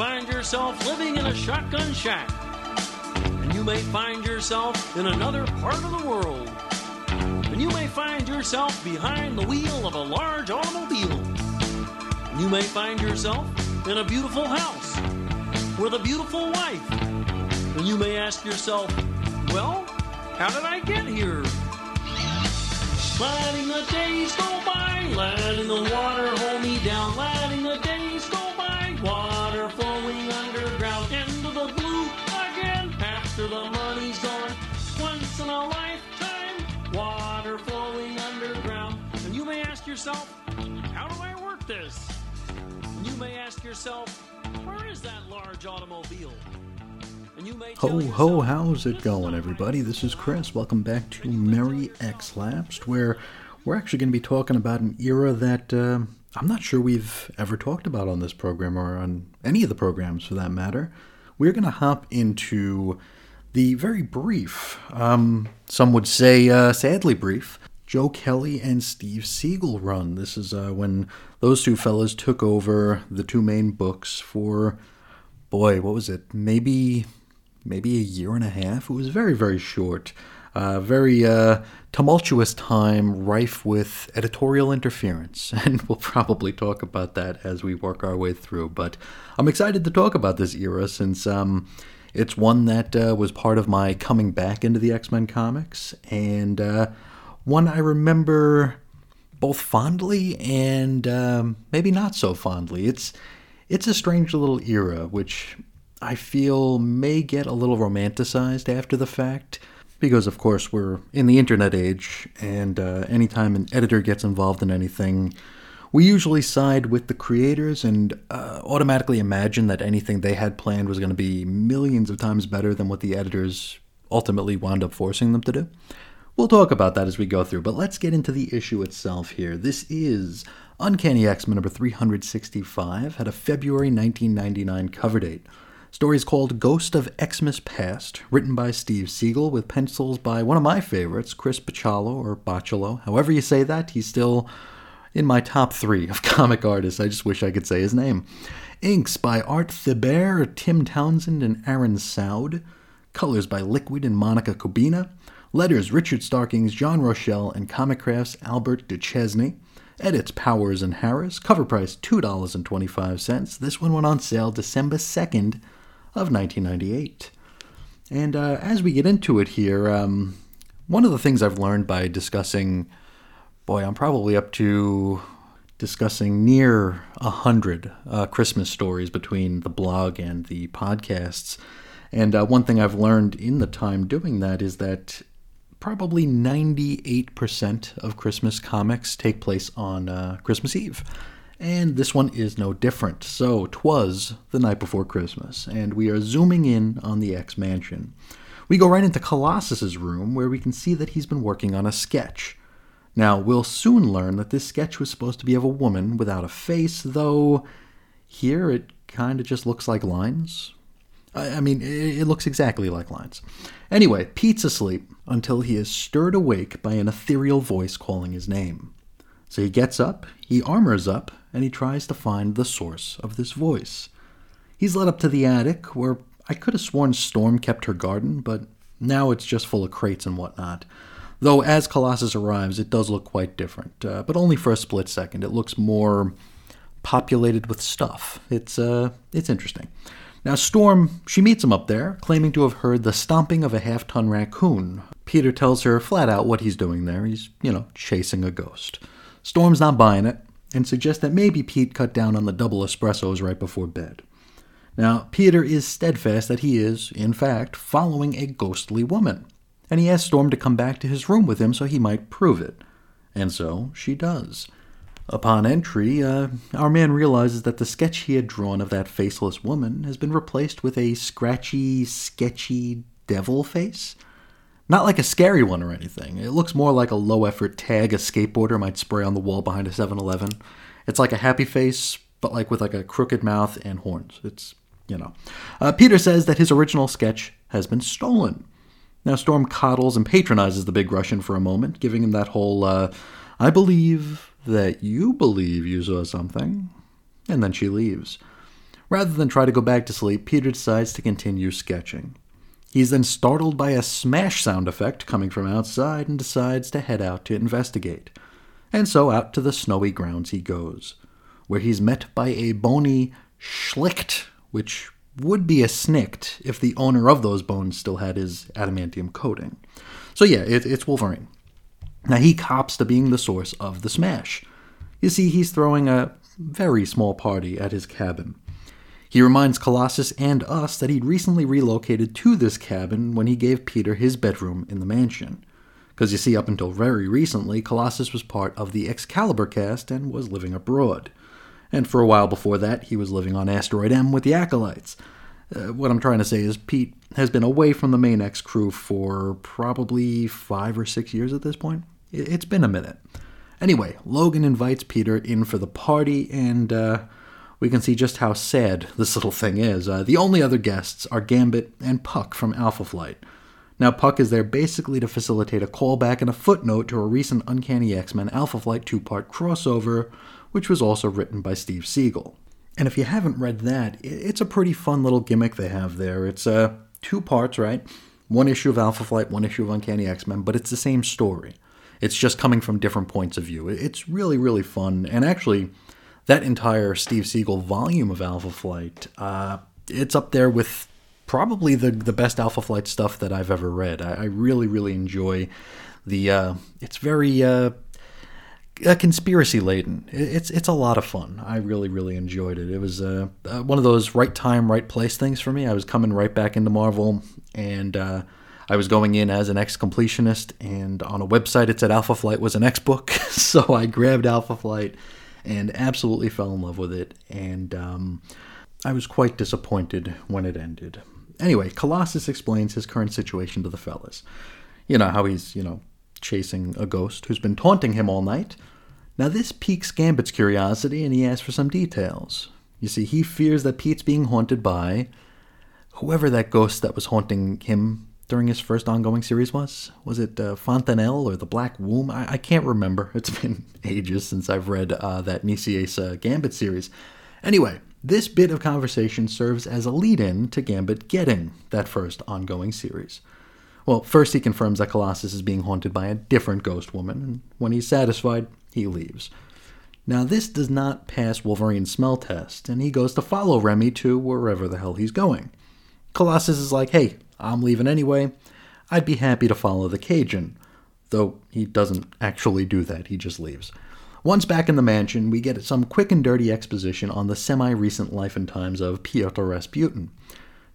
find yourself living in a shotgun shack. And you may find yourself in another part of the world. And you may find yourself behind the wheel of a large automobile. And you may find yourself in a beautiful house with a beautiful wife. And you may ask yourself, well, how did I get here? Letting the days go by, letting the water hold me down, letting the this? You may ask yourself, where is that large automobile? And you may Ho ho, how's it going, everybody? This is Chris. Welcome back to Merry X Lapsed, where we're actually going to be talking about an era that uh, I'm not sure we've ever talked about on this program or on any of the programs for that matter. We're going to hop into the very brief, um, some would say uh, sadly brief, Joe Kelly and Steve Seagle run. This is uh, when those two fellas took over the two main books for, boy, what was it? Maybe maybe a year and a half. It was very, very short. Uh, very uh, tumultuous time, rife with editorial interference. And we'll probably talk about that as we work our way through. But I'm excited to talk about this era since um, it's one that uh, was part of my coming back into the X Men comics and uh, one I remember both fondly and um, maybe not so fondly. It's it's a strange little era, which I feel may get a little romanticized after the fact, because of course we're in the internet age, and uh, anytime an editor gets involved in anything, we usually side with the creators and uh, automatically imagine that anything they had planned was going to be millions of times better than what the editors ultimately wound up forcing them to do. We'll talk about that as we go through, but let's get into the issue itself here. This is Uncanny X Men number 365, had a February 1999 cover date. Story is called Ghost of Xmas Past, written by Steve Seagle, with pencils by one of my favorites, Chris Bachalo, or Bachalo. However you say that, he's still in my top three of comic artists. I just wish I could say his name. Inks by Art Thibert, Tim Townsend, and Aaron Sowd. Colors by Liquid and Monica Kubina. Letters Richard Starkings, John Roshell, and Comicraft's Albert Deschesne. Edits Powers and Harris. Cover price $2.25. This one went on sale December 2nd of 1998. And uh, as we get into it here, um, one of the things I've learned by discussing, boy, I'm probably up to discussing near a hundred uh, Christmas stories between the blog and the podcasts. And uh, one thing I've learned in the time doing that is that probably 98% of Christmas comics take place on uh, Christmas Eve. And this one is no different. So, twas the night before Christmas, and we are zooming in on the X Mansion. We go right into Colossus's room, where we can see that he's been working on a sketch. Now, we'll soon learn that this sketch was supposed to be of a woman without a face, though here it kind of just looks like lines. I I mean, it it looks exactly like lines. Anyway, Pete's asleep until he is stirred awake by an ethereal voice calling his name. So he gets up, he armors up, and he tries to find the source of this voice. He's led up to the attic, where I could have sworn Storm kept her garden, but now it's just full of crates and whatnot. Though as Colossus arrives, it does look quite different, uh, but only for a split second. It looks more populated with stuff. It's uh, it's interesting. Now Storm, she meets him up there, claiming to have heard the stomping of a half-ton raccoon. Peter tells her flat out what he's doing there. He's, you know, chasing a ghost. Storm's not buying it and suggests that maybe Pete cut down on the double espressos right before bed. Now, Peter is steadfast that he is, in fact, following a ghostly woman, and he asks Storm to come back to his room with him so he might prove it. And so she does. Upon entry, uh, our man realizes that the sketch he had drawn of that faceless woman has been replaced with a scratchy, sketchy devil face. Not like a scary one or anything. It looks more like a low effort tag a skateboarder might spray on the wall behind a 7 Eleven. It's like a happy face, but like with like a crooked mouth and horns. It's, you know. Uh, Peter says that his original sketch has been stolen. Now, Storm coddles and patronizes the big Russian for a moment, giving him that whole, uh, I believe that you believe you saw something. And then she leaves. Rather than try to go back to sleep, Peter decides to continue sketching. He's then startled by a smash sound effect coming from outside and decides to head out to investigate. And so out to the snowy grounds he goes, where he's met by a bony schlicht, which would be a snikt if the owner of those bones still had his adamantium coating. So yeah, it, it's Wolverine. Now he cops to being the source of the smash. You see, he's throwing a very small party at his cabin. He reminds Colossus and us that he'd recently relocated to this cabin when he gave Peter his bedroom in the mansion. Because you see, up until very recently, Colossus was part of the Excalibur cast and was living abroad. And for a while before that, he was living on Asteroid M with the Acolytes. Uh, what I'm trying to say is, Pete has been away from the main X crew for probably five or six years at this point. It's been a minute. Anyway, Logan invites Peter in for the party, and uh, we can see just how sad this little thing is. Uh, the only other guests are Gambit and Puck from Alpha Flight. Now, Puck is there basically to facilitate a callback and a footnote to a recent Uncanny X Men Alpha Flight two part crossover, which was also written by Steve Seagle. And if you haven't read that, it's a pretty fun little gimmick they have there. It's uh, two parts, right? One issue of Alpha Flight, one issue of Uncanny X Men, but it's the same story. It's just coming from different points of view. It's really, really fun. And actually, that entire Steve Seagle volume of Alpha Flight, uh, it's up there with probably the, the best Alpha Flight stuff that I've ever read. I, I really, really enjoy the. Uh, it's very. Uh, conspiracy laden. It's it's a lot of fun. I really really enjoyed it. It was uh, uh, one of those right time right place things for me. I was coming right back into Marvel, and uh, I was going in as an X completionist, and on a website it said Alpha Flight was an X book, so I grabbed Alpha Flight and absolutely fell in love with it. And um, I was quite disappointed when it ended. Anyway, Colossus explains his current situation to the fellas. You know how he's you know chasing a ghost who's been taunting him all night. Now this piques Gambit's curiosity, and he asks for some details. You see, he fears that Pete's being haunted by whoever that ghost that was haunting him during his first ongoing series was? Was it uh, Fontanelle or the Black Womb? I, I, can't remember. It's been ages since I've read uh, that Nicieza uh, Gambit series. Anyway, this bit of conversation serves as a lead in to Gambit getting that first ongoing series. Well, first he confirms that Colossus is being haunted by a different ghost woman, and when he's satisfied, he leaves. Now, this does not pass Wolverine's smell test, and he goes to follow Remy to wherever the hell he's going. Colossus is like, hey, I'm leaving anyway. I'd be happy to follow the Cajun. Though he doesn't actually do that, he just leaves. Once back in the mansion, we get some quick and dirty exposition on the semi recent life and times of Piotr Rasputin.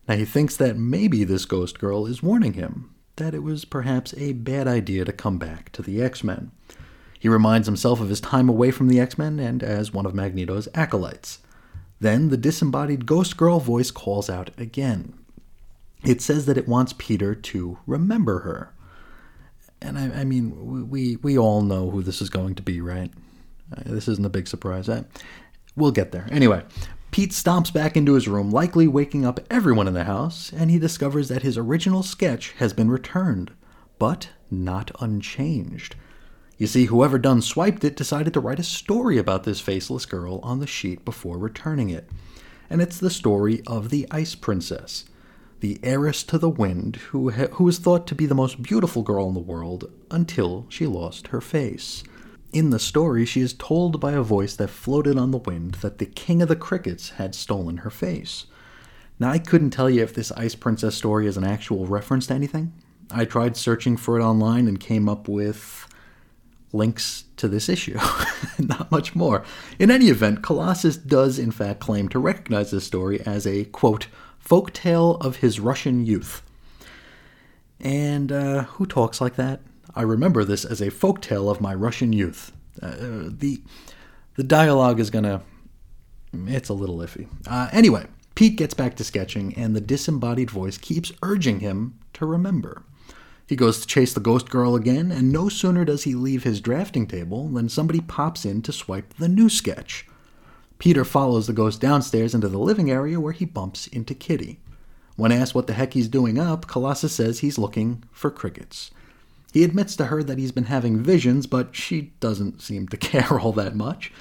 Now he thinks that maybe this ghost girl is warning him that it was perhaps a bad idea to come back to the X Men. He reminds himself of his time away from the X Men and as one of Magneto's acolytes. Then the disembodied ghost girl voice calls out again it says that it wants Peter to remember her. And I, I mean, we, we all know who this is going to be, right? Uh, this isn't a big surprise. I, we'll get there. Anyway, Pete stomps back into his room, likely waking up everyone in the house, and he discovers that his original sketch has been returned, but not unchanged. You see, whoever done swiped it decided to write a story about this faceless girl on the sheet before returning it. And it's the story of the Ice Princess the heiress to the wind, who, ha- who was thought to be the most beautiful girl in the world until she lost her face. In the story, she is told by a voice that floated on the wind that the king of the crickets had stolen her face. Now, I couldn't tell you if this Ice Princess story is an actual reference to anything. I tried searching for it online and came up with links to this issue. Not much more. In any event, Colossus does in fact claim to recognize this story as a, quote, Folktale of His Russian Youth. And uh, who talks like that? I remember this as a folktale of my Russian youth. Uh, the the dialogue is gonna it's a little iffy. Uh, anyway, Pete gets back to sketching, and the disembodied voice keeps urging him to remember. He goes to chase the ghost girl again, and no sooner does he leave his drafting table than somebody pops in to swipe the new sketch. Peter follows the ghost downstairs into the living area where he bumps into Kitty. When asked what the heck he's doing up, Colossus says he's looking for crickets. He admits to her that he's been having visions, but she doesn't seem to care all that much.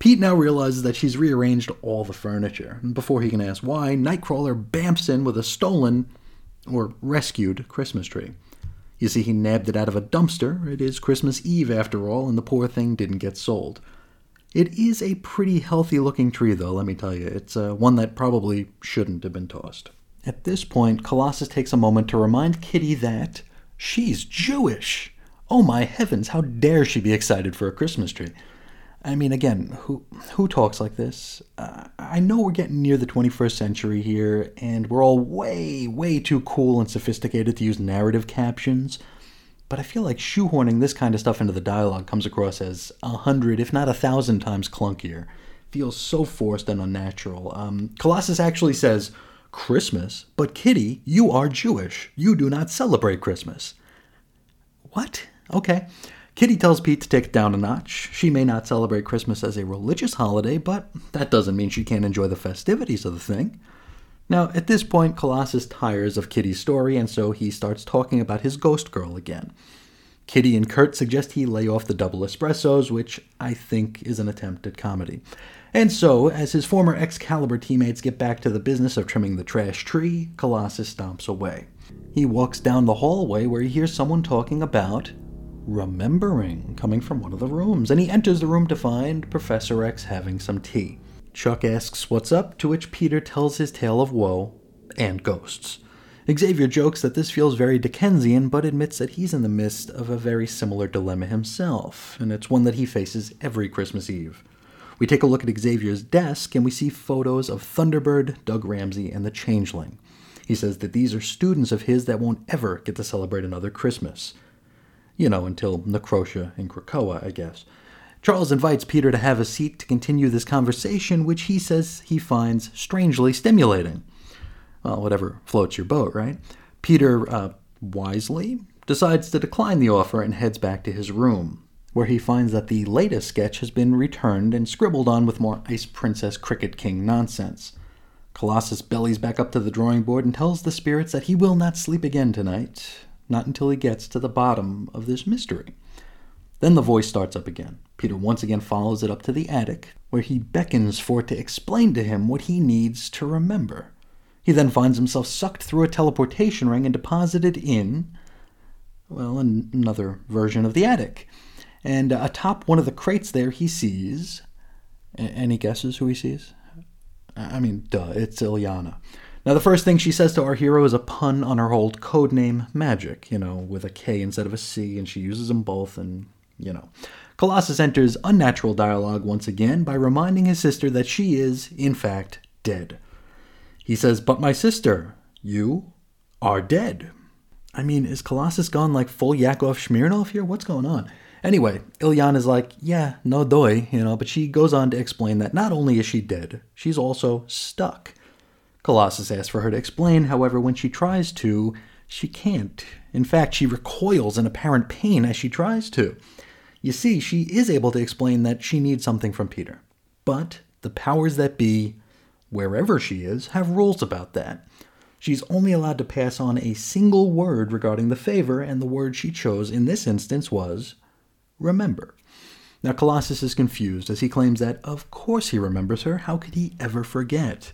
Pete now realizes that she's rearranged all the furniture. And before he can ask why, Nightcrawler bamps in with a stolen, or rescued, Christmas tree. You see, he nabbed it out of a dumpster. It is Christmas Eve, after all, and the poor thing didn't get sold. It is a pretty healthy looking tree, though, let me tell you. It's uh, one that probably shouldn't have been tossed. At this point, Colossus takes a moment to remind Kitty that she's Jewish. Oh my heavens, how dare she be excited for a Christmas tree? I mean, again, who who talks like this? Uh, I know we're getting near the 21st century here, and we're all way, way too cool and sophisticated to use narrative captions. But I feel like shoehorning this kind of stuff into the dialogue comes across as a hundred, if not a thousand times clunkier. Feels so forced and unnatural. Um, Colossus actually says, Christmas? But Kitty, you are Jewish. You do not celebrate Christmas. What? Okay. Kitty tells Pete to take it down a notch. She may not celebrate Christmas as a religious holiday, but that doesn't mean she can't enjoy the festivities of the thing. Now, at this point, Colossus tires of Kitty's story, and so he starts talking about his ghost girl again. Kitty and Kurt suggest he lay off the double espressos, which I think is an attempt at comedy. And so, as his former Excalibur teammates get back to the business of trimming the trash tree, Colossus stomps away. He walks down the hallway where he hears someone talking about remembering coming from one of the rooms, and he enters the room to find Professor X having some tea. Chuck asks what's up, to which Peter tells his tale of woe and ghosts. Xavier jokes that this feels very Dickensian, but admits that he's in the midst of a very similar dilemma himself, and it's one that he faces every Christmas Eve. We take a look at Xavier's desk and we see photos of Thunderbird, Doug Ramsey, and the Changeling. He says that these are students of his that won't ever get to celebrate another Christmas. You know, until Necrosha and Krakoa, I guess. Charles invites Peter to have a seat to continue this conversation, which he says he finds strangely stimulating. Well, whatever floats your boat, right? Peter, uh, wisely, decides to decline the offer and heads back to his room, where he finds that the latest sketch has been returned and scribbled on with more Ice Princess Cricket King nonsense. Colossus bellies back up to the drawing board and tells the spirits that he will not sleep again tonight, not until he gets to the bottom of this mystery. Then the voice starts up again. Peter once again follows it up to the attic, where he beckons for it to explain to him what he needs to remember. He then finds himself sucked through a teleportation ring and deposited in, well, another version of the attic. And uh, atop one of the crates there, he sees. Any guesses who he sees? I mean, duh, it's Illyana. Now, the first thing she says to our hero is a pun on her old code name, Magik, you know, with a K instead of a C, and she uses them both, and, you know. Colossus enters unnatural dialogue once again by reminding his sister that she is, in fact, dead. He says, But my sister, you are dead. I mean, is Colossus gone like full Yakov Smirnoff here? What's going on? Anyway, Ilyan is like, yeah, no doy, you know, but she goes on to explain that not only is she dead, she's also stuck. Colossus asks for her to explain, however, when she tries to, she can't. In fact, she recoils in apparent pain as she tries to. You see, she is able to explain that she needs something from Peter. But the powers that be, wherever she is, have rules about that. She's only allowed to pass on a single word regarding the favor, and the word she chose in this instance was remember. Now, Colossus is confused as he claims that, of course, he remembers her. How could he ever forget?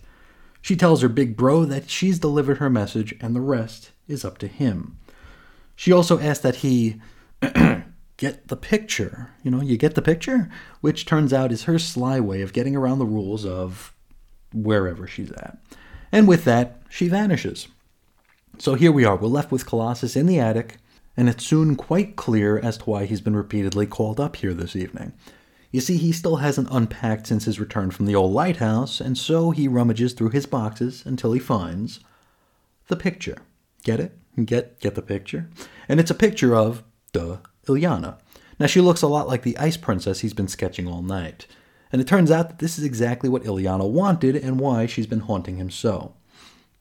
She tells her big bro that she's delivered her message and the rest is up to him. She also asks that he get the picture. You know, you get the picture? Which turns out is her sly way of getting around the rules of wherever she's at. And with that, she vanishes. So here we are. We're left with Colossus in the attic, and it's soon quite clear as to why he's been repeatedly called up here this evening. You see, he still hasn't unpacked since his return from the old lighthouse, and so he rummages through his boxes until he finds the picture. Get it? Get get the picture? And it's a picture of duh Illyana. Now she looks a lot like the ice princess he's been sketching all night. And it turns out that this is exactly what Illyana wanted and why she's been haunting him so.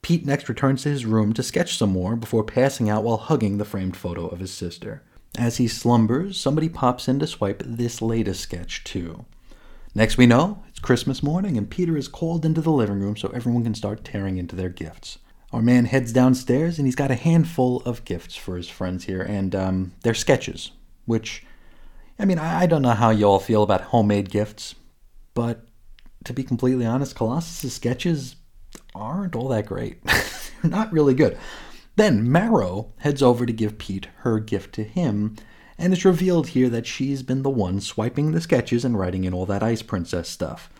Pete next returns to his room to sketch some more before passing out while hugging the framed photo of his sister. As he slumbers, somebody pops in to swipe this latest sketch, too. Next we know, it's Christmas morning, and Peter is called into the living room so everyone can start tearing into their gifts. Our man heads downstairs, and he's got a handful of gifts for his friends here, and um, they're sketches, which, I mean, I don't know how you all feel about homemade gifts, but to be completely honest, Colossus's sketches aren't all that great. Not really good. Then Marrow heads over to give Pete her gift to him, and it's revealed here that she's been the one swiping the sketches and writing in all that Ice Princess stuff.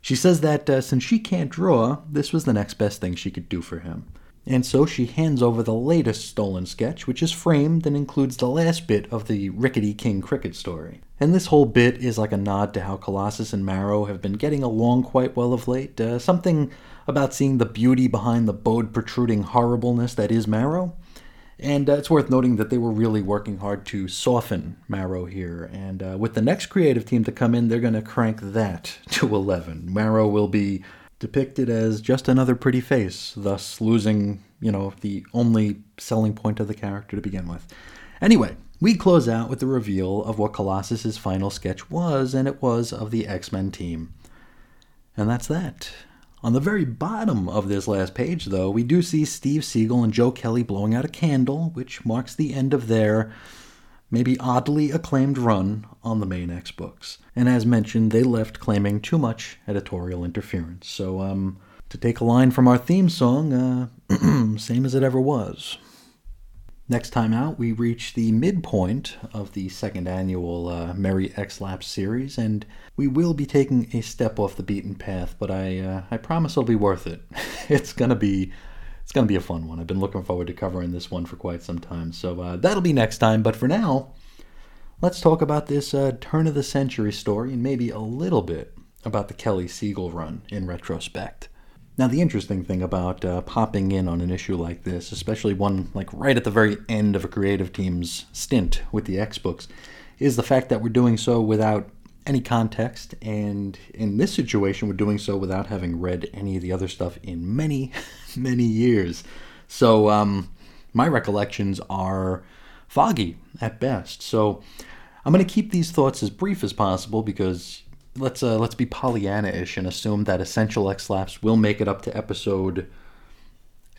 She says that uh, since she can't draw, this was the next best thing she could do for him. And so she hands over the latest stolen sketch, which is framed and includes the last bit of the Rickety King Cricket story. And this whole bit is like a nod to how Colossus and Marrow have been getting along quite well of late. Uh, something about seeing the beauty behind the bowed protruding horribleness that is Marrow. And uh, it's worth noting that they were really working hard to soften Marrow here. And uh, with the next creative team to come in, they're going to crank that to 11. Marrow will be depicted as just another pretty face, thus losing, you know, the only selling point of the character to begin with. Anyway, we close out with the reveal of what Colossus's final sketch was, and it was of the X Men team. And that's that. On the very bottom of this last page, though, we do see Steve Seagle and Joe Kelly blowing out a candle, which marks the end of their maybe oddly acclaimed run on the main X books. And as mentioned, they left claiming too much editorial interference. So, um, to take a line from our theme song, uh, same as it ever was. Next time out, we reach the midpoint of the second annual uh, Merry X Lapse series, and we will be taking a step off the beaten path. But I, uh, I promise it'll be worth it. it's gonna be, it's gonna be a fun one. I've been looking forward to covering this one for quite some time, so uh, that'll be next time. But for now, let's talk about this uh, turn of the century story, and maybe a little bit about the Kelly Seagle run in retrospect. Now, the interesting thing about uh, popping in on an issue like this, especially one like right at the very end of a creative team's stint with the X books, is the fact that we're doing so without any context, and in this situation, we're doing so without having read any of the other stuff in many, many years. So, um, my recollections are foggy at best. So, I'm going to keep these thoughts as brief as possible because let's uh, let's be Pollyanna-ish and assume that Essential X Lapse will make it up to episode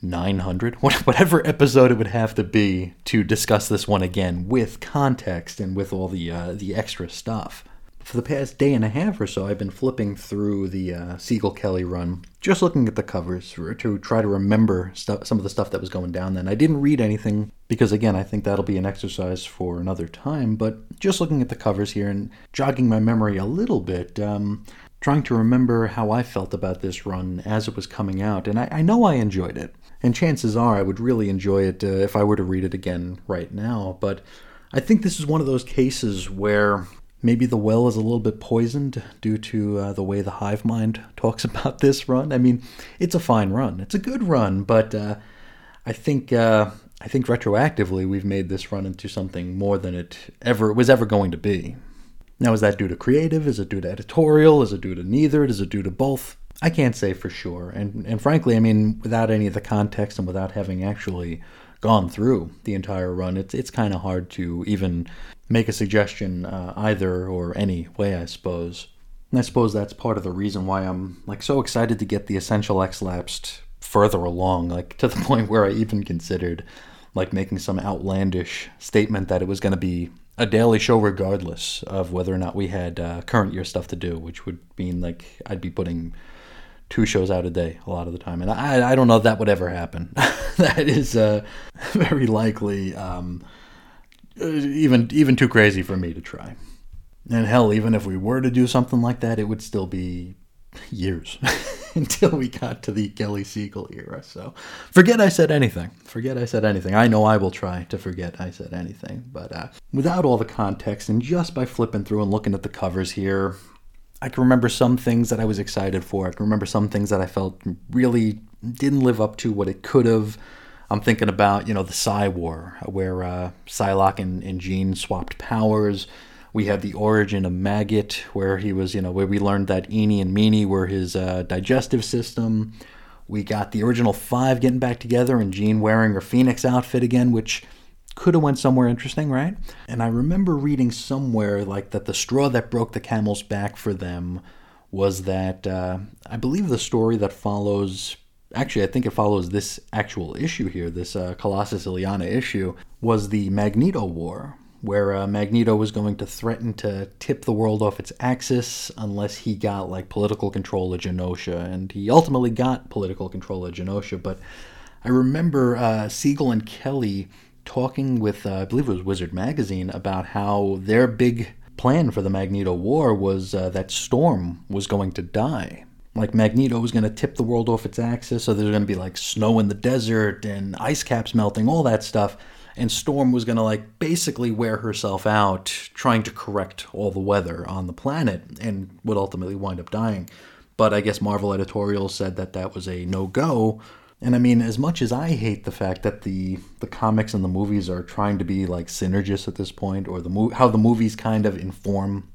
900, whatever episode it would have to be to discuss this one again with context and with all the uh, the extra stuff for the past day and a half or so, I've been flipping through the uh, Seagle Kelly run, just looking at the covers to try to remember some of the stuff that was going down then. I didn't read anything because, again, I think that'll be an exercise for another time, but just looking at the covers here and jogging my memory a little bit, um, trying to remember how I felt about this run as it was coming out, and I, I know I enjoyed it. And chances are I would really enjoy it uh, if I were to read it again right now, but I think this is one of those cases where maybe the well is a little bit poisoned due to uh, the way the hive mind talks about this run. I mean, it's a fine run. It's a good run, but uh, I think uh, I think retroactively we've made this run into something more than it ever was ever going to be. Now, is that due to creative? Is it due to editorial? Is it due to neither? Is it due to both? I can't say for sure. And and frankly, I mean, without any of the context and without having actually gone through the entire run, it's it's kind of hard to even make a suggestion uh, either or any way, I suppose. And I suppose that's part of the reason why I'm like so excited to get the Essential X lapsed further along, like to the point where I even considered like making some outlandish statement that it was going to be a daily show regardless of whether or not we had uh, current year stuff to do, which would mean like I'd be putting two shows out a day a lot of the time, and I I don't know if that would ever happen. that is uh, very likely. Um, uh, even even too crazy for me to try. And hell, even if we were to do something like that, it would still be years until we got to the Kelly Seagle era. So forget I said anything. Forget I said anything. I know I will try to forget I said anything. But uh, without all the context and just by flipping through and looking at the covers here, I can remember some things that I was excited for. I can remember some things that I felt really didn't live up to what it could have. I'm thinking about, you know, the Psi War, where uh, Psylocke and, and Jean swapped powers. We had the origin of Maggot, where he was, you know, where we learned that Eenie and Meanie were his uh, digestive system. We got the original five getting back together and Jean wearing her Phoenix outfit again, which could have went somewhere interesting, right? And I remember reading somewhere like that the straw that broke the camel's back for them was that uh, I believe the story that follows actually, I think it follows this actual issue here, this uh, Colossus Illyana issue, was the Magneto War, where uh, Magneto was going to threaten to tip the world off its axis unless he got like political control of Genosha, and he ultimately got political control of Genosha. But I remember uh, Seagle and Kelly talking with, uh, I believe it was Wizard Magazine, about how their big plan for the Magneto War was uh, that Storm was going to die. Like Magneto was going to tip the world off its axis, so there's going to be like snow in the desert and ice caps melting, all that stuff. And Storm was going to like basically wear herself out trying to correct all the weather on the planet and would ultimately wind up dying. But I guess Marvel editorial said that that was a no go and I mean, as much as I hate the fact that the the comics and the movies are trying to be like synergists at this point, or the mo- how the movies kind of inform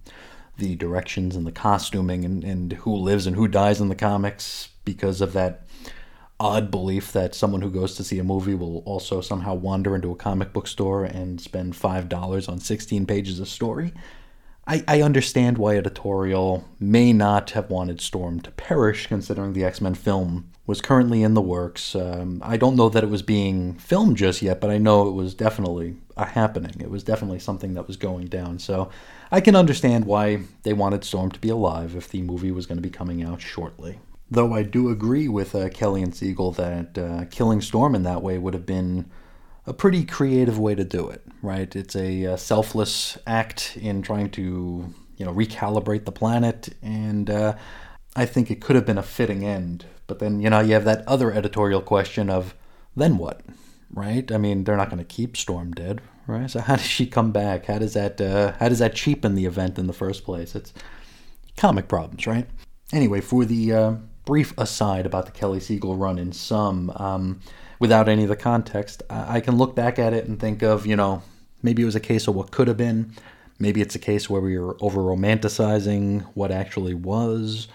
the directions and the costuming and, and who lives and who dies in the comics because of that odd belief that someone who goes to see a movie will also somehow wander into a comic book store and spend five dollars on sixteen pages of story. I, I understand why editorial may not have wanted Storm to perish, considering the X Men film was currently in the works. Um, I don't know that it was being filmed just yet, but I know it was definitely a happening. It was definitely something that was going down. So I can understand why they wanted Storm to be alive if the movie was going to be coming out shortly. Though I do agree with uh, Kelly and Seagle that uh, killing Storm in that way would have been a pretty creative way to do it, right? It's a, a uh, selfless act in trying to, you know, recalibrate the planet, and uh, I think it could have been a fitting end. But then, you know, you have that other editorial question of, then what, right? I mean, they're not going to keep Storm dead, right? So how does she come back? How does that uh, how does that cheapen the event in the first place? It's comic problems, right? Anyway, for the uh, brief aside about the Kelly Seagle run in some. Um, without any of the context, I, I can look back at it and think of, you know, maybe it was a case of what could have been. Maybe it's a case where we were over romanticizing what actually was.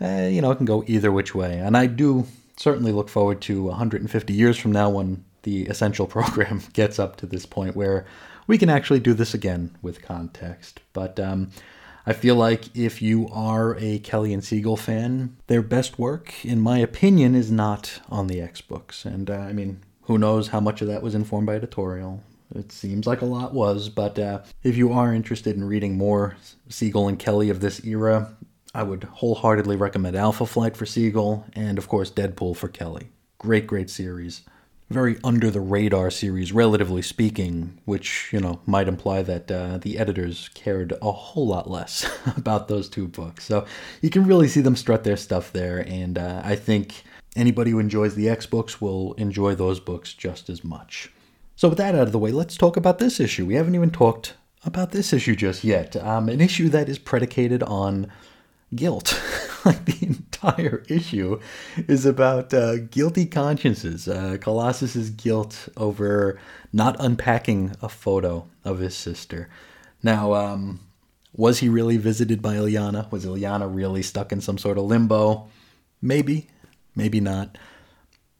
Uh, you know, it can go either which way. And I do certainly look forward to 150 years from now when the essential program gets up to this point where we can actually do this again with context. But um, I feel like if you are a Kelly and Seagle fan, their best work, in my opinion, is not on the X books. And uh, I mean, who knows how much of that was informed by editorial? It seems like a lot was, but uh, if you are interested in reading more Seagle and Kelly of this era, I would wholeheartedly recommend Alpha Flight for Seagle and, of course, Deadpool for Kelly. Great, great series very under the radar series, relatively speaking, which, you know, might imply that uh, the editors cared a whole lot less about those two books. So you can really see them strut their stuff there, and uh, I think anybody who enjoys the X books will enjoy those books just as much. So, with that out of the way, let's talk about this issue. We haven't even talked about this issue just yet. Um, an issue that is predicated on guilt. like the entire issue is about uh, guilty consciences. Uh, Colossus's guilt over not unpacking a photo of his sister. Now, um, was he really visited by Illyana? Was Illyana really stuck in some sort of limbo? Maybe, maybe not.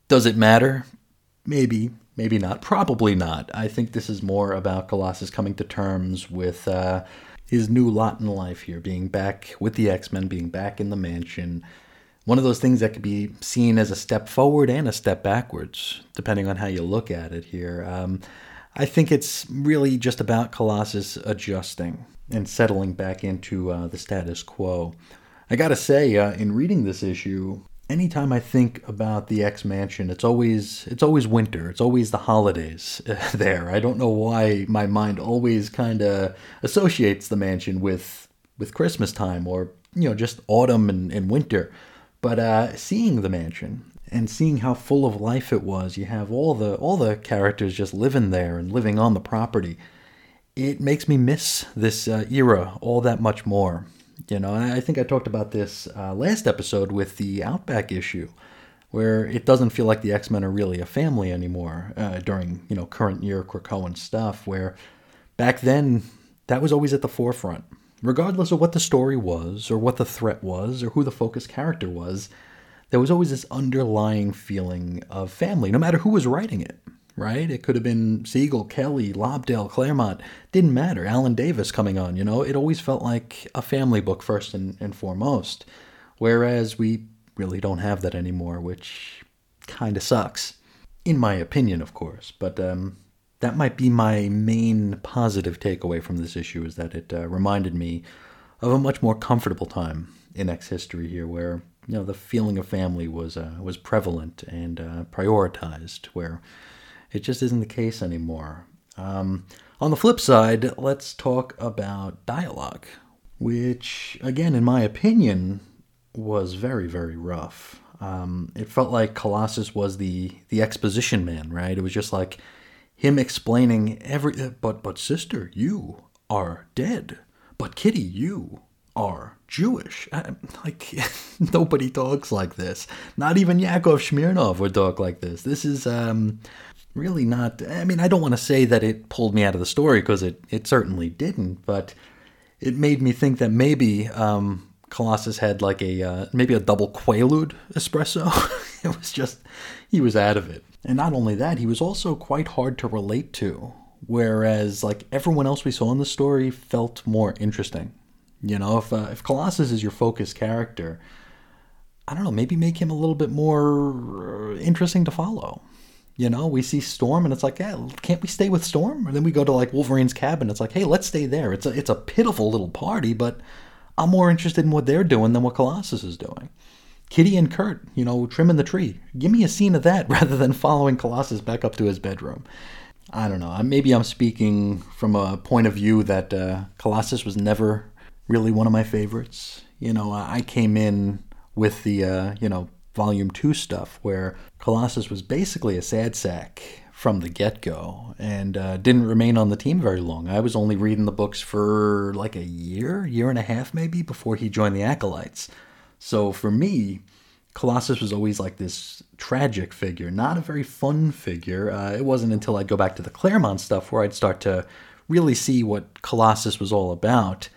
Does it matter? Maybe, maybe not. Probably not. I think this is more about Colossus coming to terms with. Uh, his new lot in life here, being back with the X Men, being back in the mansion. One of those things that could be seen as a step forward and a step backwards, depending on how you look at it here. Um, I think it's really just about Colossus adjusting and settling back into uh, the status quo. I gotta say, uh, in reading this issue, anytime I think about the X Mansion, it's always it's always winter. It's always the holidays there. I don't know why my mind always kind of associates the mansion with with Christmas time or you know just autumn and, and winter. But uh, seeing the mansion and seeing how full of life it was, you have all the all the characters just living there and living on the property. It makes me miss this uh, era all that much more. You know, I think I talked about this uh, last episode with the Outback issue, where it doesn't feel like the X Men are really a family anymore uh, during you know current year Krakoan stuff. Where back then that was always at the forefront, regardless of what the story was or what the threat was or who the focus character was. There was always this underlying feeling of family, no matter who was writing it right? It could have been Seagle, Kelly, Lobdell, Claremont. Didn't matter. Alan Davis coming on, you know? It always felt like a family book first and, and foremost. Whereas we really don't have that anymore, which kind of sucks. In my opinion, of course. But um, that might be my main positive takeaway from this issue is that it uh, reminded me of a much more comfortable time in X history here, where you know the feeling of family was uh, was prevalent and uh, prioritized, where it just isn't the case anymore. Um, on the flip side, let's talk about dialogue, which, again, in my opinion, was very, very rough. Um, it felt like Colossus was the the exposition man, right? It was just like him explaining every. But but sister, you are dead. But Kitty, you are Jewish. I, like nobody talks like this. Not even Yakov Smirnoff would talk like this. This is um, really not. I mean, I don't want to say that it pulled me out of the story because it it certainly didn't, but it made me think that maybe um, Colossus had like a uh, maybe a double Quaalude espresso. it was just he was out of it, and not only that, he was also quite hard to relate to. Whereas like everyone else we saw in the story felt more interesting. You know, if uh, if Colossus is your focus character, I don't know, maybe make him a little bit more uh, interesting to follow. You know, we see Storm and it's like, yeah, can't we stay with Storm? And then we go to like Wolverine's cabin. It's like, hey, let's stay there. It's a it's a pitiful little party, but I'm more interested in what they're doing than what Colossus is doing. Kitty and Kurt, you know, trimming the tree. Give me a scene of that rather than following Colossus back up to his bedroom. I don't know. Maybe I'm speaking from a point of view that uh, Colossus was never really one of my favorites. You know, I came in with the, uh, you know, volume two stuff where Colossus was basically a sad sack from the get go and uh, didn't remain on the team very long. I was only reading the books for like a year, year and a half maybe, before he joined the Acolytes. So for me, Colossus was always like this tragic figure, not a very fun figure. Uh, it wasn't until I'd go back to the Claremont stuff where I'd start to really see what Colossus was all about.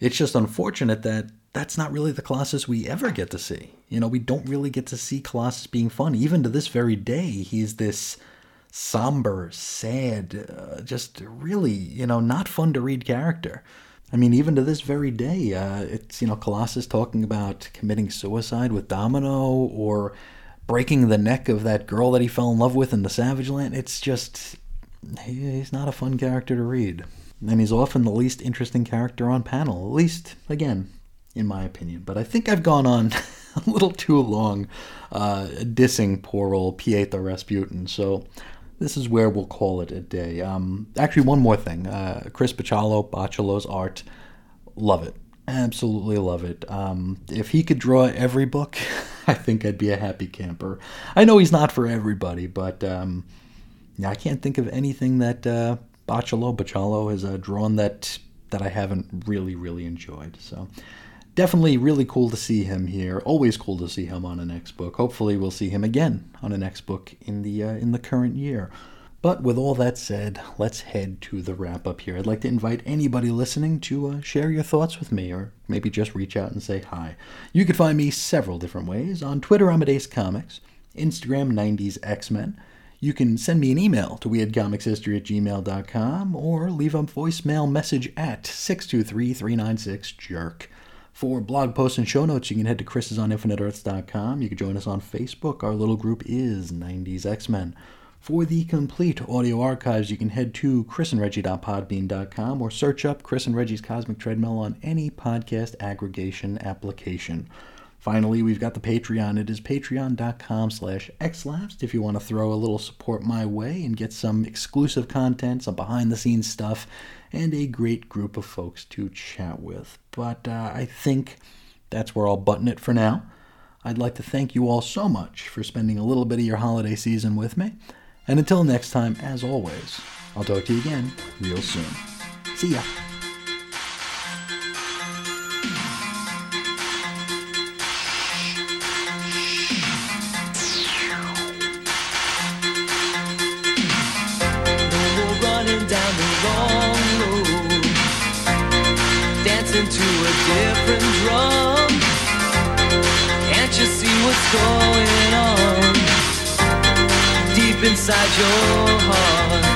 It's just unfortunate that that's not really the Colossus we ever get to see. You know, we don't really get to see Colossus being fun. Even to this very day, he's this somber, sad, uh, just really, you know, not fun to read character. I mean, even to this very day, uh, it's, you know, Colossus talking about committing suicide with Domino or breaking the neck of that girl that he fell in love with in the Savage Land. It's just, he's not a fun character to read. And he's often the least interesting character on panel, at least, again, in my opinion. But I think I've gone on a little too long uh, dissing poor old Pietro Rasputin. So this is where we'll call it a day. Um, actually, one more thing. Uh, Chris Bachalo, Bachalo's art, love it. Absolutely love it. Um, if he could draw every book, I think I'd be a happy camper. I know he's not for everybody, but um, I can't think of anything that uh, Bachalo has uh, drawn that that I haven't really, really enjoyed. So definitely really cool to see him here. Always cool to see him on a next book. Hopefully, we'll see him again on a next book in the uh, in the current year. But with all that said, let's head to the wrap up here. I'd like to invite anybody listening to uh, share your thoughts with me, or maybe just reach out and say hi. You can find me several different ways. On Twitter, I'm at Ace Comics, Instagram, 90s X Men. You can send me an email to weirdcomicshistory at gmail.com or leave a voicemail message at 623 396 Jerk. For blog posts and show notes, you can head to chrisisoninfiniteearths.com. You can join us on Facebook. Our little group is 90s X-Men. For the complete audio archives, you can head to chrisandreggie.podbean.com or search up Chris and Reggie's Cosmic Treadmill on any podcast aggregation application. Finally, we've got the Patreon. It is patreon.com slash xlapsed if you want to throw a little support my way and get some exclusive content, some behind-the-scenes stuff, and a great group of folks to chat with. But uh, I think that's where I'll button it for now. I'd like to thank you all so much for spending a little bit of your holiday season with me. And until next time, as always, I'll talk to you again real soon. See ya. What's going on deep inside your heart?